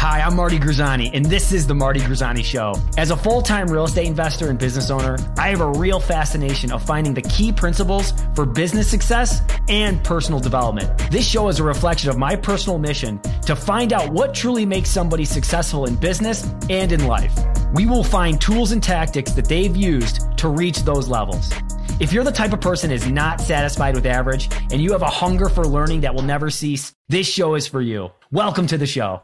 Hi, I'm Marty Grizzanti, and this is The Marty Grizzanti Show. As a full time real estate investor and business owner, I have a real fascination of finding the key principles for business success and personal development. This show is a reflection of my personal mission to find out what truly makes somebody successful in business and in life. We will find tools and tactics that they've used to reach those levels. If you're the type of person is not satisfied with average and you have a hunger for learning that will never cease, this show is for you. Welcome to the show.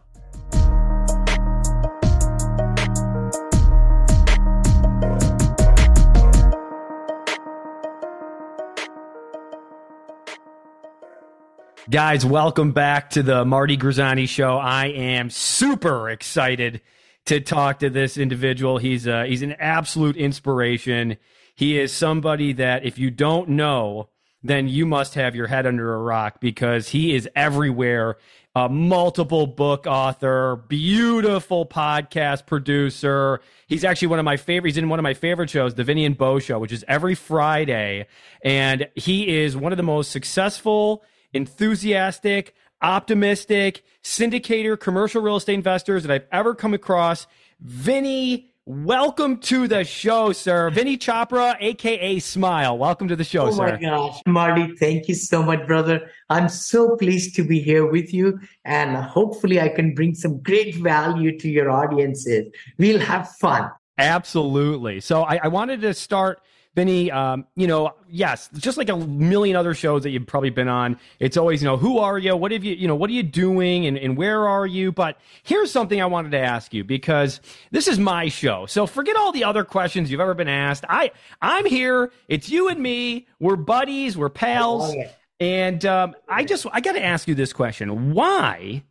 Guys, welcome back to the Marty Grizzanti show. I am super excited to talk to this individual. He's a, he's an absolute inspiration. He is somebody that if you don't know, then you must have your head under a rock because he is everywhere. A multiple book author, beautiful podcast producer. He's actually one of my favorite. He's in one of my favorite shows, The Vinney and Bo Show, which is every Friday. And he is one of the most successful enthusiastic, optimistic, syndicator, commercial real estate investors that I've ever come across. Vinney, welcome to the show, sir. Vinney Chopra, aka Smile. Welcome to the show, oh sir. Oh my gosh, Marty, thank you so much, brother. I'm so pleased to be here with you, and hopefully, I can bring some great value to your audiences. We'll have fun. Absolutely. So, I, I wanted to start Vinney, um, you know, yes, just like a million other shows that you've probably been on, it's always, you know, who are you? What have you, you know, what are you doing and, and where are you? But here's something I wanted to ask you because this is my show. So forget all the other questions you've ever been asked. I, I'm here. It's you and me. We're buddies. We're pals. And um, I just, I got to ask you this question. Why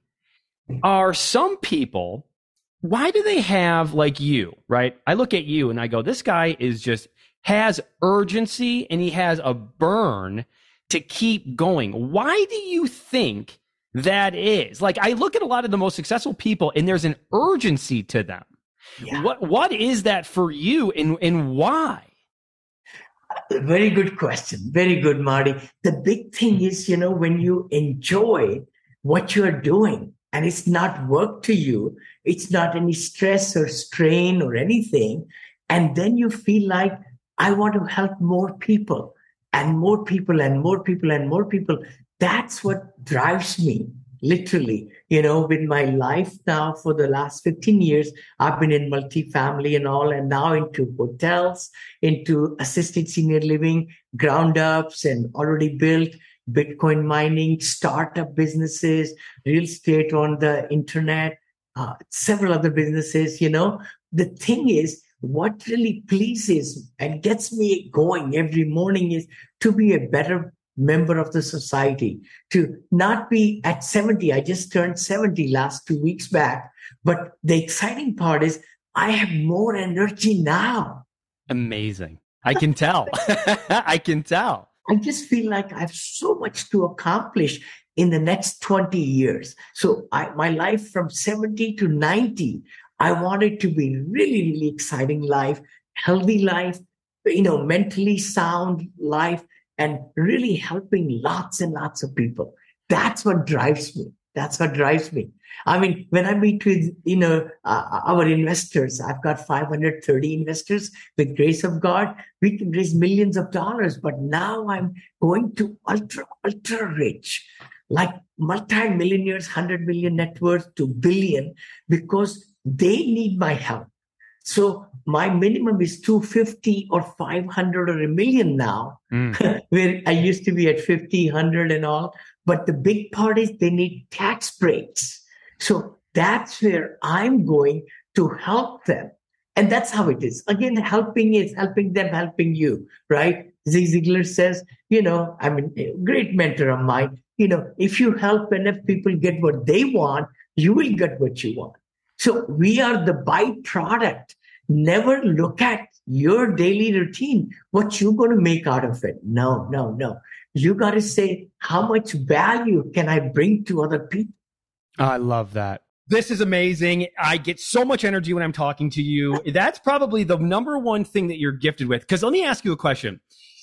are some people, why do they have like you, right? I look at you and I go, this guy is just has urgency and he has a burn to keep going. Why do you think that is? Like I look at a lot of the most successful people and there's an urgency to them. Yeah. What what is that for you and and why? Very good question. Very good, Marty. The big thing is, you know, when you enjoy what you're doing and it's not work to you, it's not any stress or strain or anything. And then you feel like I want to help more people and more people and more people and more people. That's what drives me, literally. You know, with my life now for the last 15 years, I've been in multifamily and all, and now into hotels, into assisted senior living, ground ups, and already built Bitcoin mining, startup businesses, real estate on the internet, uh, several other businesses. You know, the thing is, what really pleases and gets me going every morning is to be a better member of the society, to not be at 70. I just turned 70 last two weeks back. But the exciting part is I have more energy now. Amazing. I can tell. I can tell. I just feel like I have so much to accomplish in the next 20 years. So I, my life from 70 to 90, I want it to be really, really exciting life, healthy life, you know, mentally sound life, and really helping lots and lots of people. That's what drives me. That's what drives me. I mean, when I meet with, you know, uh, our investors, I've got 530 investors with grace of God. We can raise millions of dollars, but now I'm going to ultra, ultra rich, like multi-millionaires, 100 million net worth to billion, because they need my help. So my minimum is 250 or 500 or a million now, mm. where I used to be at 50, 100 and all. But the big part is they need tax breaks. So that's where I'm going to help them. And that's how it is. Again, helping is helping them, helping you, right? Zig Ziglar says, you know, I mean, a great mentor of mine, you know, if you help enough people get what they want, you will get what you want. So we are the byproduct. Never look at your daily routine, what you're going to make out of it. No, no, no. You got to say, how much value can I bring to other people? I love that. This is amazing. I get so much energy when I'm talking to you. That's probably the number one thing that you're gifted with. Because let me ask you a question.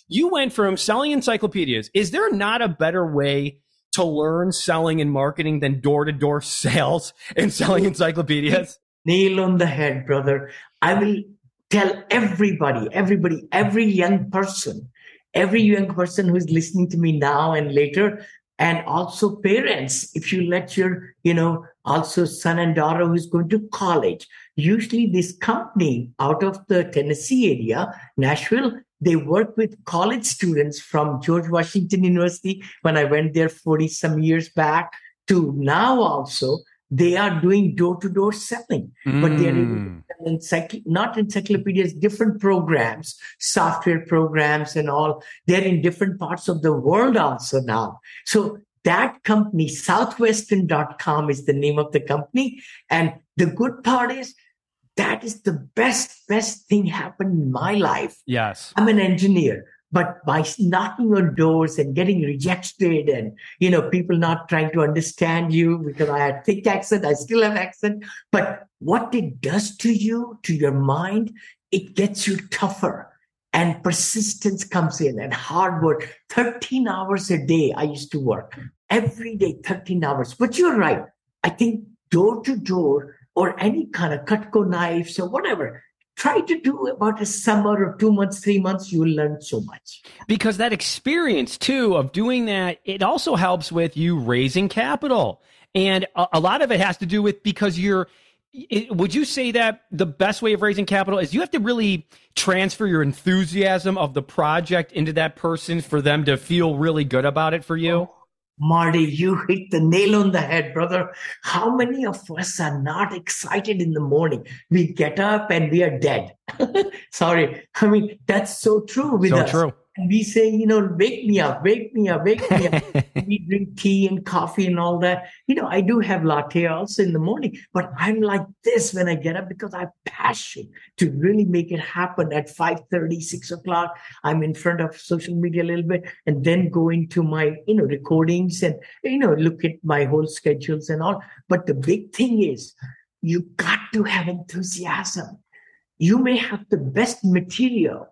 You went from selling encyclopedias. Is there not a better way to learn selling and marketing than door to door sales and selling encyclopedias? Nail on the head, brother. I will tell everybody, everybody, every young person, every young person who's listening to me now and later, and also parents, if you let your, you know, also son and daughter who's going to college, usually this company out of the Tennessee area, Nashville, they work with college students from George Washington University when I went there 40 some years back to now also they are doing door-to-door selling mm. but they're mm. encycl- not encyclopedias different programs software programs and all they're in different parts of the world also now so that company southwestern.com is the name of the company and the good part is that is the best best thing happened in my life. Yes. I'm an engineer but by knocking on doors and getting rejected and you know people not trying to understand you because i had thick accent i still have accent. But what it does to you to your mind it gets you tougher and persistence comes in and hard work. 13 hours a day i used to work. Every day 13 hours. But you're right. I think door to door or any kind of Cutco knives or whatever try to do about a summer or two months, three months, you will learn so much. Because that experience too of doing that, it also helps with you raising capital. And a, a lot of it has to do with because you're, it, would you say that the best way of raising capital is you have to really transfer your enthusiasm of the project into that person for them to feel really good about it for you? Oh Marty, you hit the nail on the head, brother. How many of us are not excited in the morning? We get up and we are dead. Sorry. I mean, that's so true with so us. True. And we say, you know, wake me up, wake me up, wake me up. we drink tea and coffee and all that. You know, I do have latte also in the morning, but I'm like this when I get up because I have passion to really make it happen at 5 30, 6 o'clock. I'm in front of social media a little bit and then go into my, you know, recordings and, you know, look at my whole schedules and all. But the big thing is you got to have enthusiasm. You may have the best material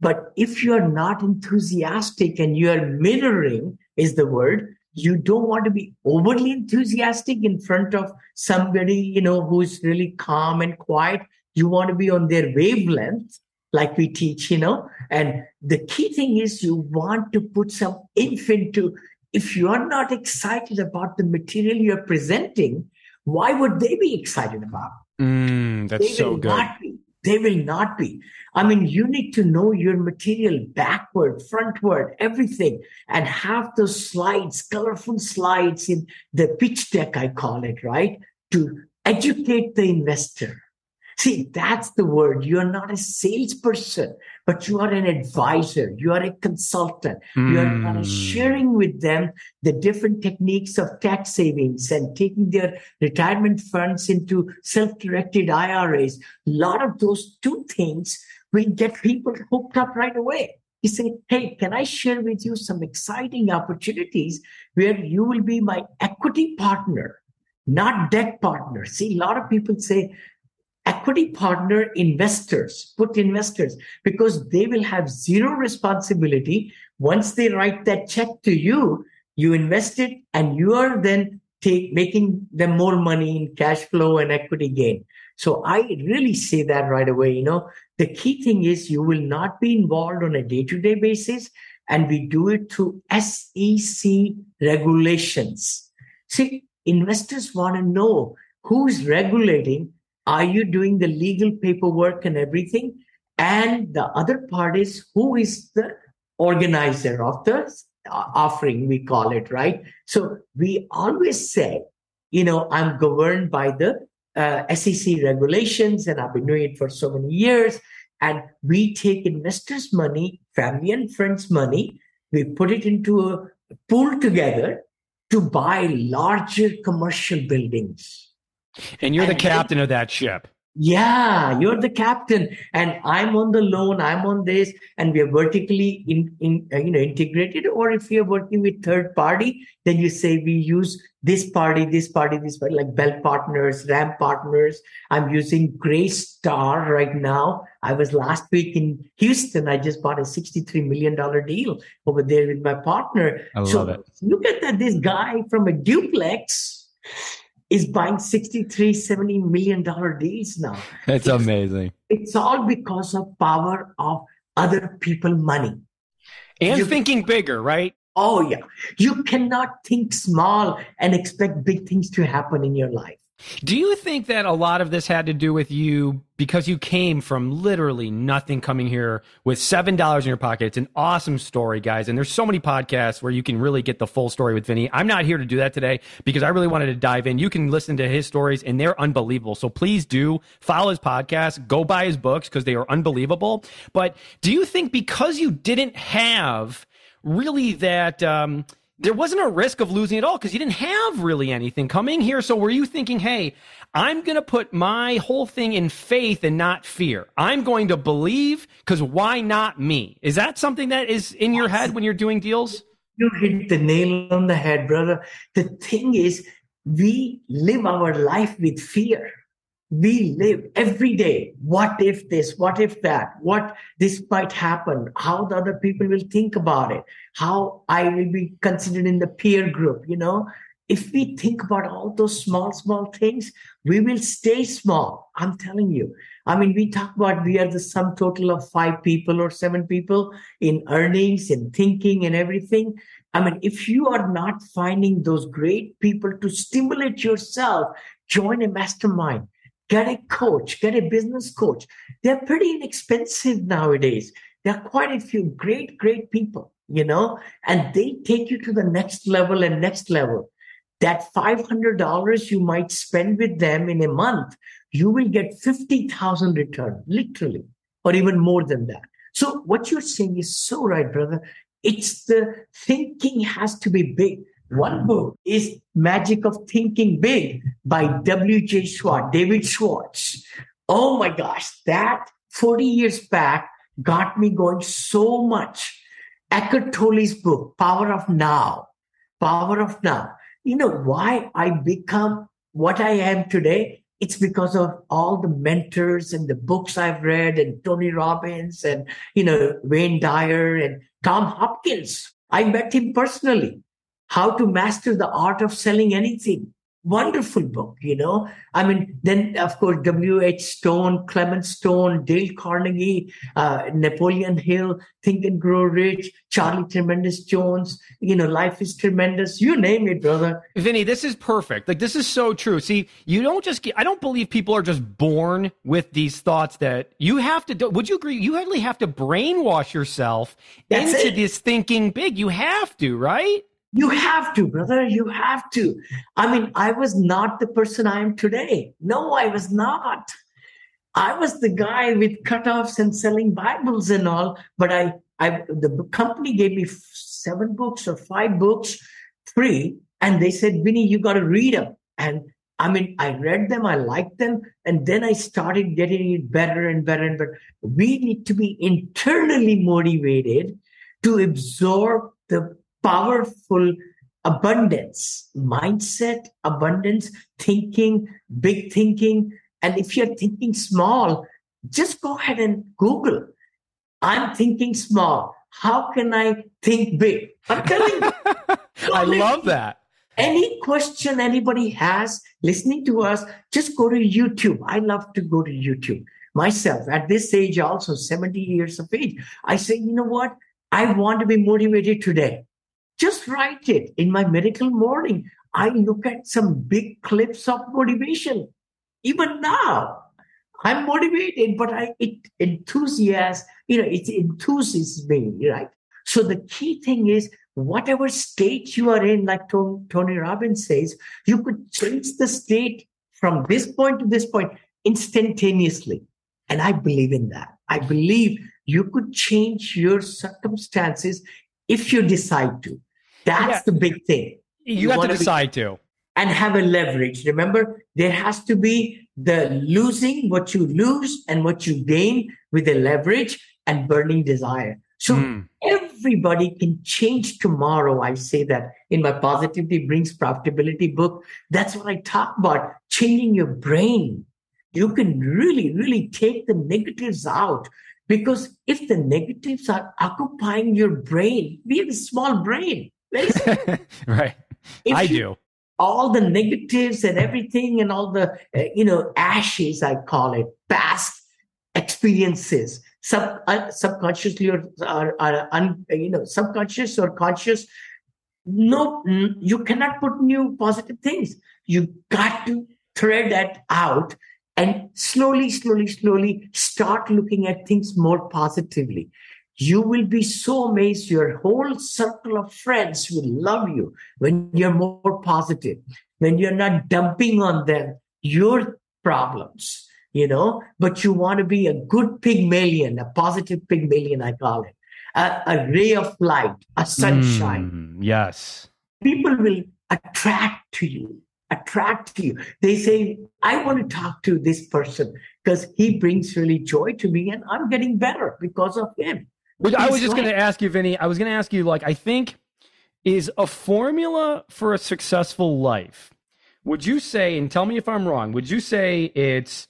but if you're not enthusiastic and you're mirroring, is the word, you don't want to be overly enthusiastic in front of somebody, you know, who's really calm and quiet. You want to be on their wavelength, like we teach, you know. And the key thing is you want to put some inf into, if you're not excited about the material you're presenting, why would they be excited about? Mm, that's they so good. Not be. They will not be. I mean, you need to know your material backward, frontward, everything, and have those slides, colorful slides in the pitch deck, I call it, right? To educate the investor See, that's the word. You're not a salesperson, but you are an advisor. You are a consultant. Mm. You are kind of hmm. sharing with them the different techniques of tax savings and taking their retirement funds into self-directed IRAs. A lot of those two things will get people hooked up right away. You say, Hey, can I share with you some exciting opportunities where you will be my equity partner? not debt partner. See, a lot of people say, equity partner investors, put investors, because they will have zero responsibility. Once they write that check to you, you invest it and you are then take, making them more money in cash flow and equity gain. So I really say that right away. You know, the key thing is you will not be involved on a day to day basis and we do it through SEC regulations. See, investors want to know who's regulating are you doing the legal paperwork and everything? And the other part is who is the organizer of the offering, we call it, right? So we always say, you know, I'm governed by the uh, SEC regulations and I've been doing it for so many years. And we take investors' money, family and friends' money, we put it into a pool together to buy larger commercial buildings and you're the captain of that ship. Yeah, you're the captain, and I'm on the loan. I'm on this, and we are vertically in, in uh, you know integrated. Or if you're working with third party, then you say we use this party, this party, this party, like Bell Partners, Ram Partners. I'm using Greystar right now. I was last week in Houston. I just bought a $63 million deal over there with my partner. I love so it. Look at that. This guy from a duplex is buying 63 70 million dollar deals now. That's it's amazing. it's all because of power of other people money. And you, thinking bigger right? Oh yeah. You cannot think small and expect big things to happen in your life do you think that a lot of this had to do with you because you came from literally nothing coming here with $7 in your pocket? It's an awesome story, guys. And there's so many podcasts where you can really get the full story with Vinney. I'm not here to do that today because I really wanted to dive in. You can listen to his stories and they're unbelievable. So please do follow his podcast, go buy his books because they are unbelievable. But do you think because you didn't have really that, um, there wasn't a risk of losing at all because you didn't have really anything coming here. So were you thinking, hey, I'm going to put my whole thing in faith and not fear? I'm going to believe because why not me? Is that something that is in your head when you're doing deals? You hit the nail on the head, brother. The thing is, we live our life with fear we live every day. What if this? What if that? What this might happen? How the other people will think about it? How I will be considered in the peer group? You know, if we think about all those small, small things, we will stay small. I'm telling you. I mean, we talk about we are the sum total of five people or seven people in earnings and thinking and everything. I mean, if you are not finding those great people to stimulate yourself, join a mastermind get a coach, get a business coach. They're pretty inexpensive nowadays. There are quite a few great, great people, you know, and they take you to the next level and next level. That $500 you might spend with them in a month, you will get 50,000 return, literally, or even more than that. So what you're saying is so right, brother. It's the thinking has to be big. One book is Magic of Thinking Big by W.J. Schwartz, David Schwartz. Oh my gosh, that 40 years back got me going so much. Eckhart Tolle's book, Power of Now, Power of Now. You know why I become what I am today? It's because of all the mentors and the books I've read and Tony Robbins and, you know, Wayne Dyer and Tom Hopkins. I met him personally. How to Master the Art of Selling Anything. Wonderful book, you know. I mean, then of course, W.H. Stone, Clement Stone, Dale Carnegie, uh, Napoleon Hill, Think and Grow Rich, Charlie Tremendous Jones, you know, Life is Tremendous. You name it, brother. Vinney, this is perfect. Like, this is so true. See, you don't just get, I don't believe people are just born with these thoughts that you have to do. Would you agree? You really have to brainwash yourself That's into it. this thinking big. You have to, right? You have to, brother. You have to. I mean, I was not the person I am today. No, I was not. I was the guy with cutoffs and selling Bibles and all. But I, I, the company gave me seven books or five books free, and they said, "Vinney, you got to read them." And I mean, I read them, I liked them, and then I started getting it better and better and better. We need to be internally motivated to absorb the powerful abundance mindset, abundance thinking, big thinking. And if you're thinking small, just go ahead and Google. I'm thinking small. How can I think big? I'm telling you. I love that. Any question anybody has listening to us, just go to YouTube. I love to go to YouTube myself at this age, also 70 years of age. I say, you know what? I want to be motivated today. Just write it in my miracle morning. I look at some big clips of motivation. Even now, I'm motivated, but I it enthusiasm, you know, it enthuses me, right? So the key thing is whatever state you are in, like Tony Robbins says, you could change the state from this point to this point instantaneously. And I believe in that. I believe you could change your circumstances if you decide to. That's yeah. the big thing. You, you have to decide be, to. And have a leverage. Remember, there has to be the losing what you lose and what you gain with the leverage and burning desire. So mm. everybody can change tomorrow. I say that in my Positivity Brings Profitability book. That's what I talk about changing your brain. You can really, really take the negatives out because if the negatives are occupying your brain, we have a small brain. right. If I do. All the negatives and everything and all the uh, you know ashes i call it past experiences. Sub uh, subconsciously or, or, or un, you know subconscious or conscious no you cannot put new positive things. You got to thread that out and slowly slowly slowly start looking at things more positively you will be so amazed. Your whole circle of friends will love you when you're more positive, when you're not dumping on them your problems, you know, but you want to be a good Pygmalion, a positive Pygmalion, I call it, a, a ray of light, a sunshine. Mm, yes. People will attract to you, attract to you. They say, I want to talk to this person because he brings really joy to me and I'm getting better because of him. Which I was just going to ask you, Vinney. I was going to ask you, like, I think is a formula for a successful life. Would you say, and tell me if I'm wrong, would you say it's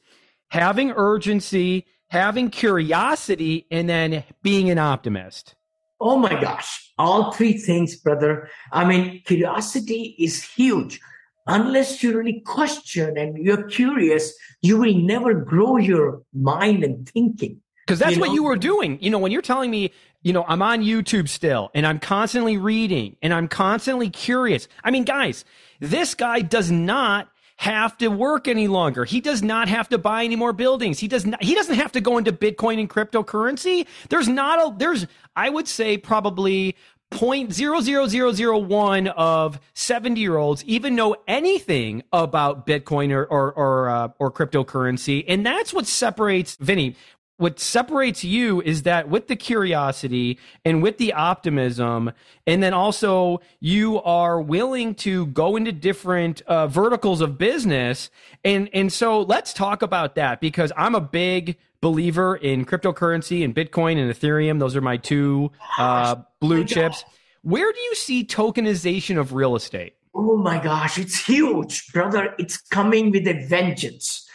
having urgency, having curiosity, and then being an optimist? Oh my gosh, all three things, brother. I mean, curiosity is huge. Unless you really question and you're curious, you will never grow your mind and thinking. Because that's you what know? you were doing. You know, when you're telling me, you know, I'm on YouTube still and I'm constantly reading and I'm constantly curious. I mean, guys, this guy does not have to work any longer. He does not have to buy any more buildings. He does not, he doesn't have to go into Bitcoin and cryptocurrency. There's not a, there's, I would say probably point zero zero zero zero one of 70 year olds even know anything about Bitcoin or, or, or, uh, or cryptocurrency. And that's what separates Vinney what separates you is that with the curiosity and with the optimism and then also you are willing to go into different uh, verticals of business. And and so let's talk about that because i'm a big believer in cryptocurrency and bitcoin and ethereum. Those are my two uh, blue chips. Where do you see tokenization of real estate? Oh my gosh it's huge brother. It's coming with a vengeance.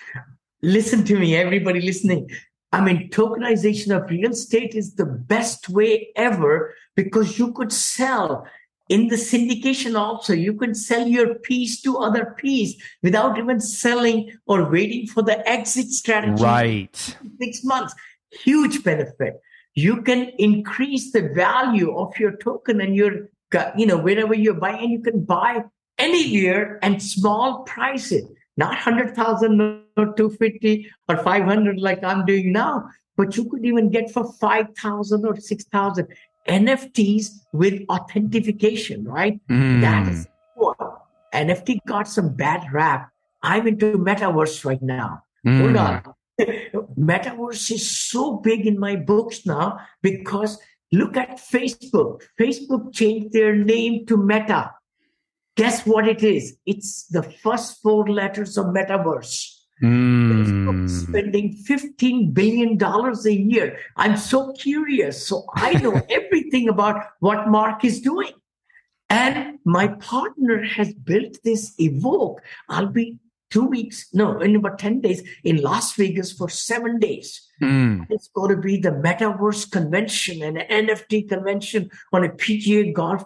Listen to me everybody listening I mean, tokenization of real estate is the best way ever because you could sell in the syndication also. You could sell your piece to other piece without even selling or waiting for the exit strategy. Right. Six months. Huge benefit. You can increase the value of your token and your, you know, wherever you're buying, you can buy anywhere and small price it not 100,000 or 250 or 500 like I'm doing now, but you could even get for 5,000 or 6,000 NFTs with authentication, right? Mm. That is what NFT got some bad rap. I'm into metaverse right now. Mm. Hold on. metaverse is so big in my books now because look at Facebook. Facebook changed their name to Meta. Guess what it is? It's the first four letters of metaverse. Mm. spending $15 billion a year. I'm so curious. So I know everything about what Mark is doing. And my partner has built this Evoke. I'll be two weeks, no, in about 10 days in Las Vegas for seven days. Mm. It's going to be the metaverse convention and an NFT convention on a PGA golf.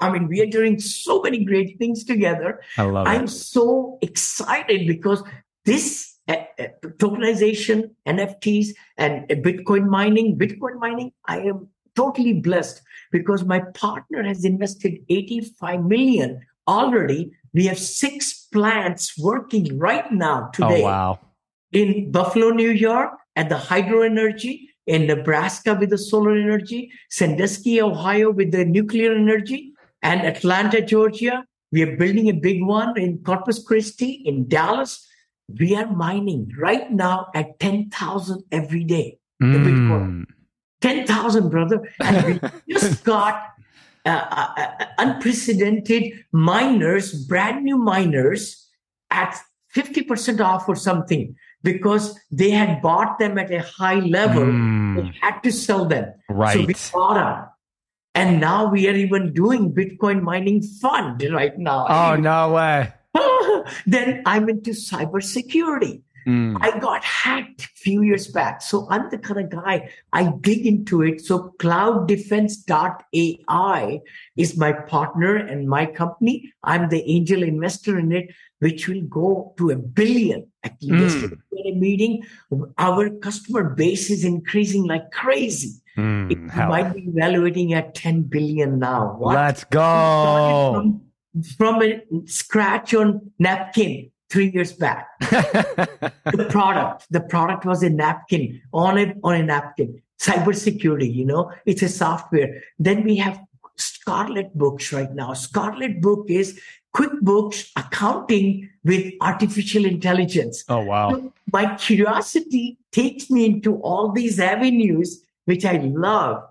I mean, we are doing so many great things together. I love I'm it. so excited because this uh, uh, tokenization, NFTs, and uh, Bitcoin mining, Bitcoin mining, I am totally blessed because my partner has invested 85 million already. We have six plants working right now today. Oh, wow. In Buffalo, New York, at the hydro energy, in Nebraska with the solar energy, Sandusky, Ohio with the nuclear energy, and Atlanta, Georgia. We are building a big one in Corpus Christi, in Dallas. We are mining right now at 10,000 every day. The mm. Bitcoin. 10,000, brother. And we just got uh, uh, uh, unprecedented miners, brand new miners at 50% off or something because they had bought them at a high level. Mm. They had to sell them. Right. So we bought them. And now we are even doing Bitcoin mining fund right now. Oh, no way. Then I'm into cybersecurity. Mm. I got hacked a few years back. So I'm the kind of guy I dig into it. So clouddefense.ai is my partner and my company. I'm the angel investor in it, which will go to a billion. Actually, Mm. yesterday had a meeting. Our customer base is increasing like crazy. Mm, It might be evaluating at 10 billion now. What? Let's go. From, a scratch on napkin three years back. the product, the product was a napkin on a on a napkin. Cybersecurity, you know, it's a software. Then we have Scarlet Books right now. Scarlet Book is QuickBooks accounting with artificial intelligence. oh, wow. So my curiosity takes me into all these avenues, which I love.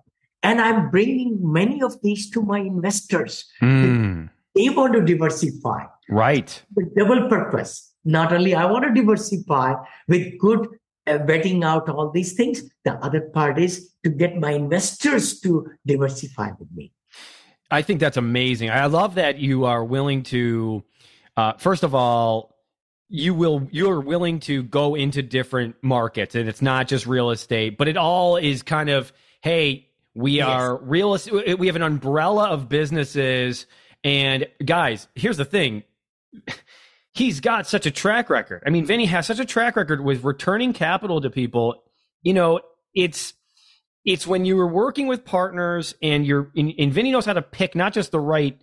And I'm bringing many of these to my investors. Mm, They want to diversify right. with double purpose. Not only I want to diversify with good uh, vetting out all these things, the other part is to get my investors to diversify with me. I think that's amazing. I love that you are willing to, uh, first of all, you will you're willing to go into different markets, and it's not just real estate, but it all is kind of hey, we Yes. are real estate. We have an umbrella of businesses, and guys, here's the thing. He's got such a track record. I mean, Vinney has such a track record with returning capital to people. You know, it's it's when you were working with partners and you're and, and Vinney knows how to pick not just the right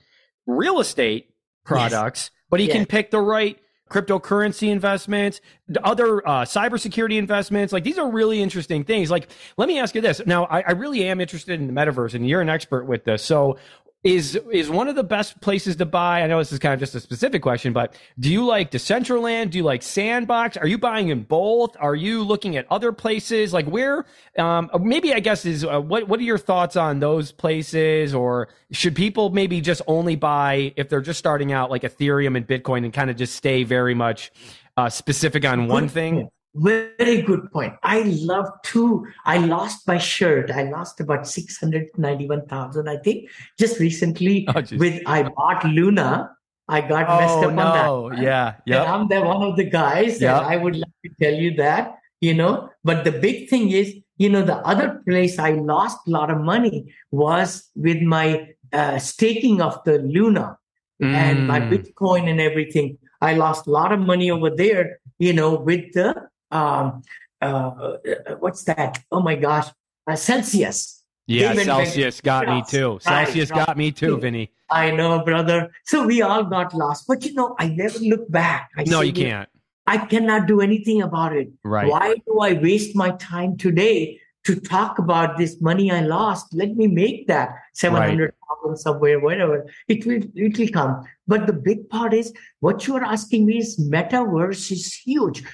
real estate products, but he Yeah. can pick the right cryptocurrency investments, other uh, cybersecurity investments. Like these are really interesting things. Like, let me ask you this. Now, I, I really am interested in the metaverse, and you're an expert with this. So, is is one of the best places to buy? I know this is kind of just a specific question, but do you like Decentraland? Do you like Sandbox? Are you buying in both? Are you looking at other places? Like where? Um, maybe I guess is uh, what what are your thoughts on those places? Or should people maybe just only buy if they're just starting out, like Ethereum and Bitcoin, and kind of just stay very much uh, specific on one thing? Very good point. I love to. I lost my shirt. I lost about six hundred ninety-one thousand, I think, just recently. Oh, with I bought Luna. I got messed Oh up on no! that. Yeah, And yeah. I'm the one of the guys, Yep. and I would like to tell you that, you know. But the big thing is, you know, the other place I lost a lot of money was with my uh, staking of the Luna and my Mm. Bitcoin and everything. I lost a lot of money over there, you know, with the um, uh, what's that? Oh my gosh, uh, Celsius. Yeah, David Celsius got me too. Celsius right. got me too, Vinney. I know, brother. So we all got lost, but you know, I never look back. I No, you can't. I cannot do anything about it. Right. Why do I waste my time today to talk about this money I lost? Let me make that seven hundred thousand somewhere, whatever. It will it will come. But the big part is what you are asking me is metaverse is huge.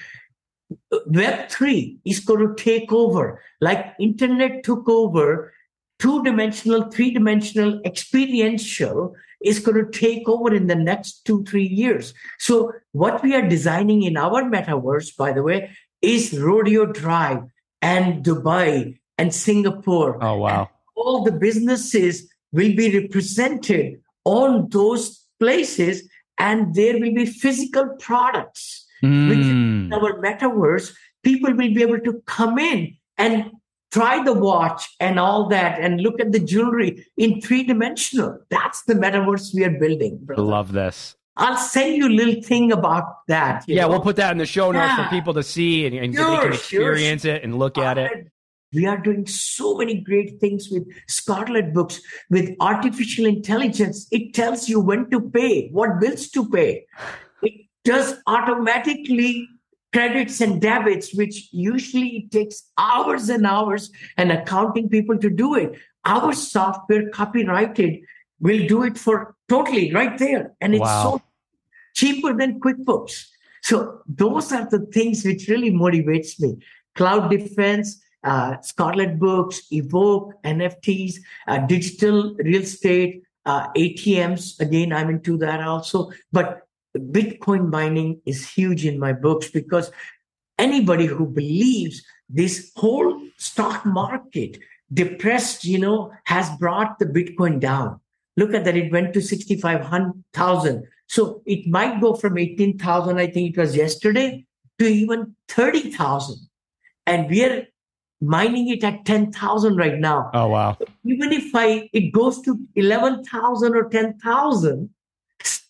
Web three is going to take over, like internet took over. Two dimensional, three dimensional, experiential is going to take over in the next two, three years. So, what we are designing in our metaverse, by the way, is Rodeo Drive and Dubai and Singapore. Oh wow. All the businesses will be represented on those places, and there will be physical products. Mm. In our metaverse, people will be able to come in and try the watch and all that and look at the jewelry in three dimensional. That's the metaverse we are building. I brother. love this. I'll send you a little thing about that. Yeah, know. we'll put that in the show notes Yeah. for people to see and, and they Sure, can sure, experience it and look at it. We are doing so many great things with Scarlet Books, with artificial intelligence. It tells you when to pay, what bills to pay. Does automatically credits and debits, which usually it takes hours and hours and accounting people to do it. Our software copyrighted will do it for totally right there. And it's Wow. so cheaper than QuickBooks. So those are the things which really motivates me. Cloud defense, uh, Scarlet Books, Evoke, NFTs, uh, digital real estate, uh, ATMs. Again, I'm into that also. But Bitcoin mining is huge in my books because anybody who believes this whole stock market depressed, you know, has brought the Bitcoin down. Look at that. It went to 65,000. So it might go from 18,000, I think it was yesterday, to even 30,000. And we are mining it at 10,000 right now. Oh, wow. Even if I, it goes to 11,000 or 10,000,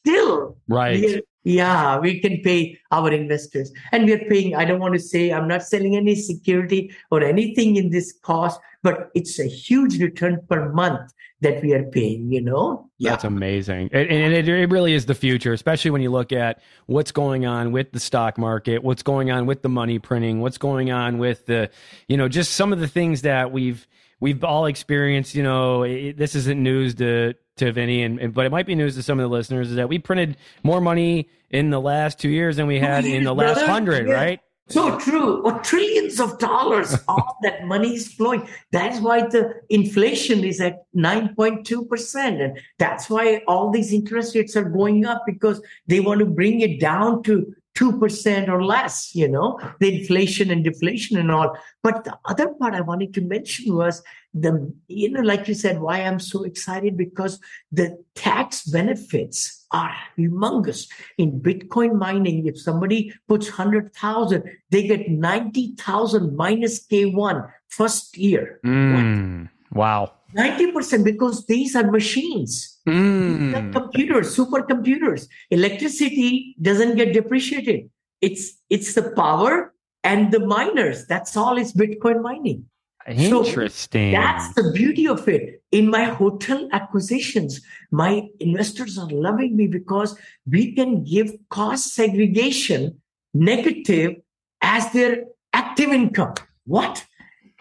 still, right. Yeah, we can pay our investors. And we are paying, I don't want to say, I'm not selling any security or anything in this cost, but it's a huge return per month that we are paying, you know? Yeah. That's amazing. And, and it, it, really is the future, especially when you look at what's going on with the stock market, what's going on with the money printing, what's going on with the, you know, just some of the things that we've, we've all experienced, you know, it, this isn't news to, to Vinney, and, and, but it might be news to some of the listeners is that we printed more money in the last two years than we had in the last hundred, yeah. right? So true. Or trillions of dollars, all that money is flowing. That's why the inflation is at 9.2%. And that's why all these interest rates are going up because they want to bring it down to 2% or less, you know, the inflation and deflation and all. But the other part I wanted to mention was the, you know, like you said, why I'm so excited because the tax benefits are humongous. In Bitcoin mining, if somebody puts 100,000, they get 90,000 minus K1 first year. Mm, wow. 90% because these are machines. Mm. computers, supercomputers. Electricity doesn't get depreciated. It's it's the power and the miners. That's all is Bitcoin mining. Interesting. So that's the beauty of it. In my hotel acquisitions, my investors are loving me because we can give cost segregation negative as their active income. What?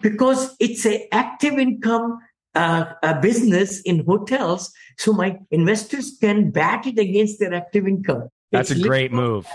Because it's a active income uh, a business in hotels so my investors can bat it against their active income. That's it's a great move.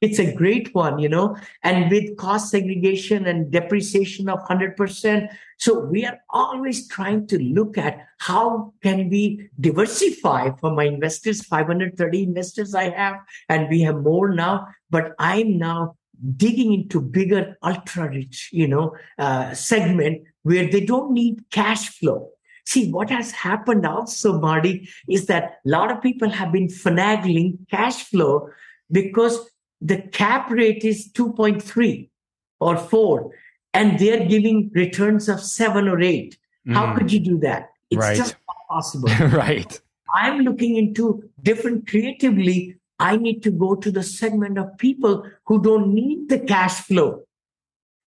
It's a great one, you know, and with cost segregation and depreciation of 100%. So we are always trying to look at how can we diversify for my investors, 530 investors I have, and we have more now, but I'm now digging into bigger ultra rich, you know, uh, segment where they don't need cash flow See, what has happened also, Marty, is that a lot of people have been finagling cash flow because the cap rate is 2.3 or 4, and they're giving returns of 7 or 8. Mm. How could you do that? It's right. just not possible. right. I'm looking into different creatively. I need to go to the segment of people who don't need the cash flow,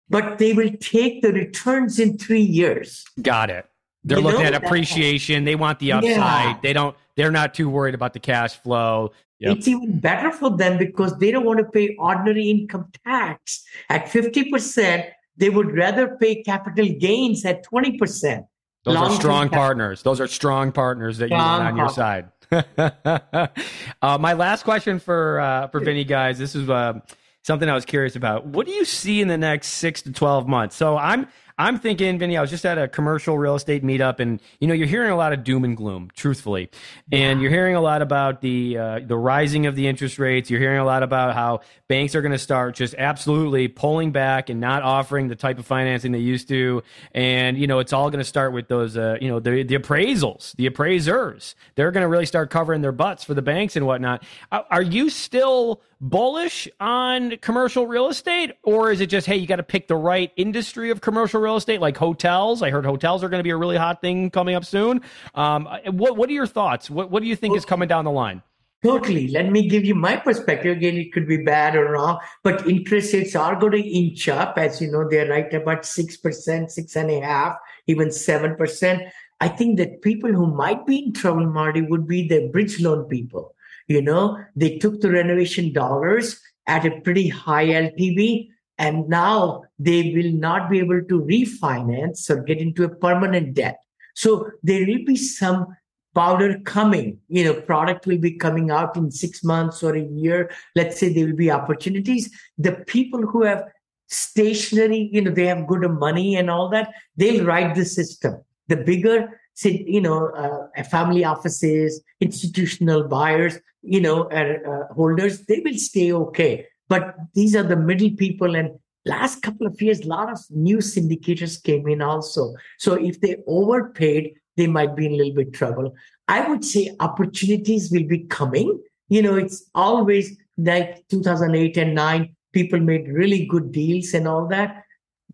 but they will take the returns in three years. Got it. They're you looking at appreciation. They want the upside. Yeah. They don't. They're not too worried about the cash flow. Yep. It's even better for them because they don't want to pay ordinary income tax at fifty percent. They would rather pay capital gains at twenty percent. Those are strong partners. Those are strong partners that strong you want on your side. uh, my last question for uh, for Vinney, guys. This is uh, something I was curious about. What do you see in the next six to twelve months? So I'm I'm thinking, Vinney, I was just at a commercial real estate meetup, and you know, you're hearing a lot of doom and gloom, truthfully, and you're hearing a lot about the uh, the rising of the interest rates. You're hearing a lot about how banks are going to start just absolutely pulling back and not offering the type of financing they used to, and you know, it's all going to start with those, uh, you know, the the appraisals, the appraisers. They're going to really start covering their butts for the banks and whatnot. Are you still bullish on commercial real estate, or is it just hey, you got to pick the right industry of commercial real estate, like hotels? I heard hotels are going to be a really hot thing coming up soon. Um, what what are your thoughts? What what do you think is coming down the line? Totally. Let me give you my perspective. Again, it could be bad or wrong, but interest rates are going to inch up. As you know, they're right about 6%, six and a half, even 7%. I think that people who might be in trouble, Marty, would be the bridge loan people you know, they took the renovation dollars at a pretty high LTV, and now they will not be able to refinance or get into a permanent debt. So there will be some powder coming. You know, product will be coming out in six months or a year. Let's say there will be opportunities. The people who have stationary, you know, they have good money and all that, they'll ride the system. The bigger you know, uh, family offices, institutional buyers, you know, uh, uh, holders, they will stay okay. But these are the middle people. And last couple of years, a lot of new syndicators came in also. So if they overpaid, they might be in a little bit trouble. I would say opportunities will be coming. You know, it's always like 2008 and 9, people made really good deals and all that.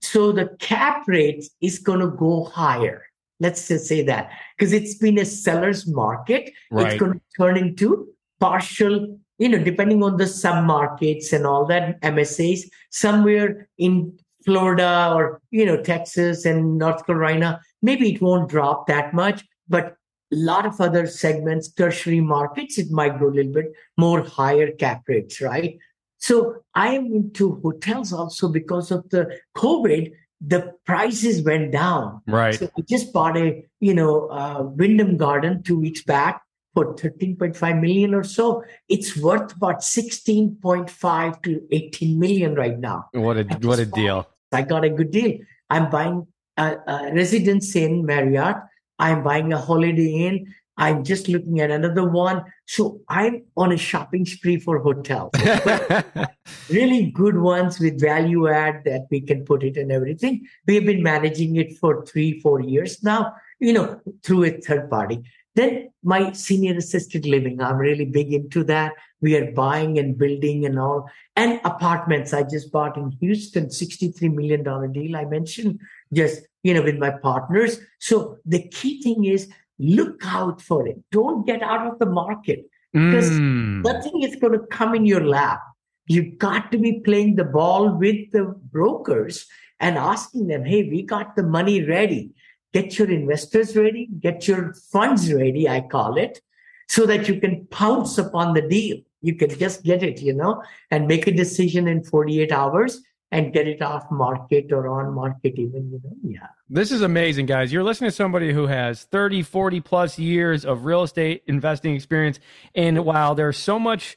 So the cap rate is going to go higher. Let's just say that because it's been a seller's market. Right. It's going to turn into partial, you know, depending on the sub markets and all that MSAs, somewhere in Florida or, you know, Texas and North Carolina, maybe it won't drop that much, but a lot of other segments, tertiary markets, it might go a little bit more higher cap rates, right? So I am into hotels also because of the COVID. The prices went down. Right. So I just bought a, you know, uh, Wyndham Garden two weeks back for 13.5 million or so. It's worth about 16.5 to 18 million right now. What a what a deal! I got a good deal. I'm buying a, a Residence Inn Marriott. I'm buying a Holiday Inn. I'm just looking at another one. So I'm on a shopping spree for hotels. really good ones with value add that we can put it and everything. We have been managing it for three, four years now, you know, through a third party. Then my senior assisted living, I'm really big into that. We are buying and building and all. And apartments, I just bought in Houston, $63 million deal I mentioned, just, you know, with my partners. So the key thing is look out for it. Don't get out of the market because mm. nothing is going to come in your lap. You've got to be playing the ball with the brokers and asking them, hey, we got the money ready. Get your investors ready, get your funds ready, I call it, so that you can pounce upon the deal. You can just get it, you know, and make a decision in 48 hours and get it off market or on market even you know? Yeah. This is amazing guys. You're listening to somebody who has 30 40 plus years of real estate investing experience and while there's so much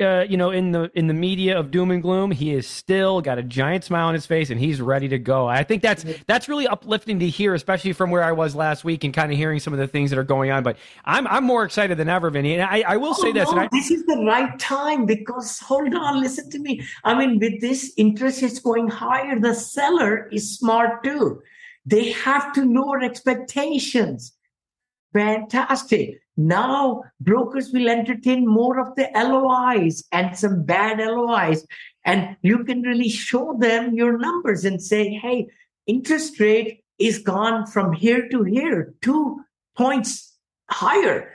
uh, you know, in the in the media of doom and gloom, he is still got a giant smile on his face and he's ready to go. I think that's that's really uplifting to hear, especially from where I was last week and kind of hearing some of the things that are going on. But I'm I'm more excited than ever, Vinney. And I, I will say oh, this. No, I, this is the right time because hold on, listen to me. I mean, with this interest is going higher, the seller is smart too. They have to lower expectations. Fantastic. Now brokers will entertain more of the LOIs and some bad LOIs. And you can really show them your numbers and say, hey, interest rate is gone from here to here, two points higher.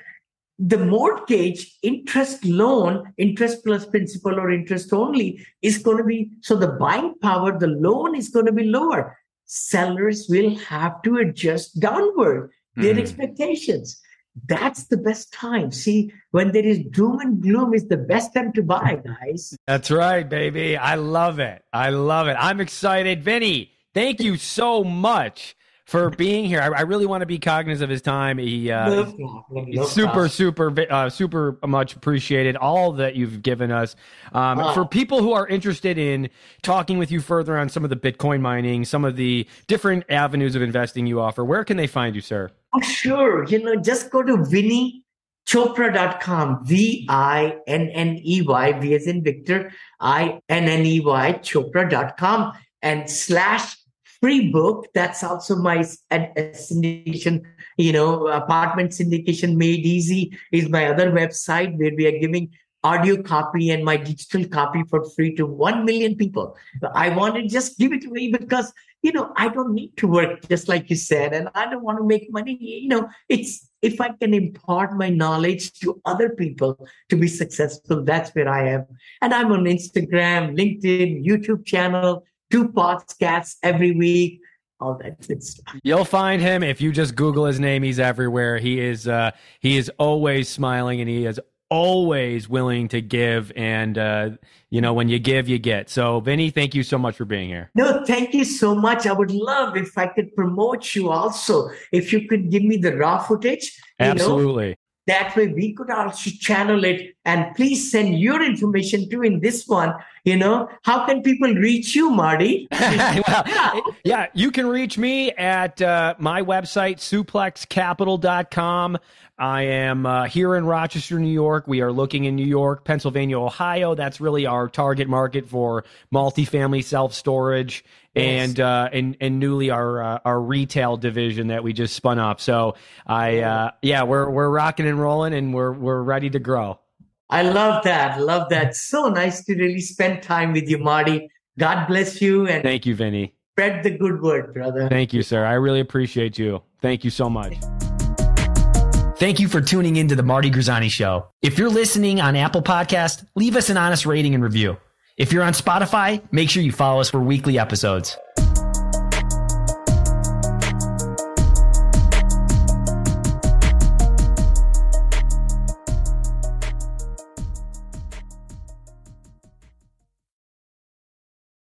The mortgage interest loan, interest plus principal or interest only, is going to be so the buying power, the loan is going to be lower. Sellers will have to adjust downward their mm. expectations that's the best time. See, when there is doom and gloom, is the best time to buy, guys. That's right, baby. I love it. I love it. I'm excited. Vinney, thank you so much for being here. I, I, really want to be cognizant of his time. He uh, no, super, super, uh, super much appreciated all that you've given us. Um, wow. For people who are interested in talking with you further on some of the Bitcoin mining, some of the different avenues of investing you offer, where can they find you, sir? Oh, sure. You know, just go to Vinney Chopra.com, V I N N E Y, V as in Victor, I N N E Y, Chopra.com, and slash free book. That's also my syndication, you know, apartment syndication made easy is my other website where we are giving audio copy and my digital copy for free to 1 million people. I want to just give it away because, you know, I don't need to work just like you said, and I don't want to make money. You know, it's if I can impart my knowledge to other people to be successful, that's where I am. And I'm on Instagram, LinkedIn, YouTube channel, two podcasts every week. All that stuff. You'll find him if you just Google his name. He's everywhere. He is. Uh, he is always smiling, and he is always willing to give. And uh, you know, when you give, you get. So, Vinney, thank you so much for being here. No, thank you so much. I would love if I could promote you also. If you could give me the raw footage. Absolutely. Know, that way we could also channel it and please send your information too in this one You know, how can people reach you, Marty? well, yeah. yeah. you can reach me at uh, my website, suplexcapital.com. I am uh, here in Rochester, New York. We are looking in New York, Pennsylvania, Ohio. That's really our target market for multifamily self storage. Yes. And uh, and and newly our uh, our retail division that we just spun up. So I uh, yeah we're we're rocking and rolling and we're we're ready to grow. I love that. Love that. So nice to really spend time with you, Marty. God bless you and thank you, Vinney. Spread the good word, brother. Thank you, sir. I really appreciate you. Thank you so much. Thank you for tuning into the Marty Grizzanti Show. If you're listening on Apple Podcast, leave us an honest rating and review. If you're on Spotify, make sure you follow us for weekly episodes.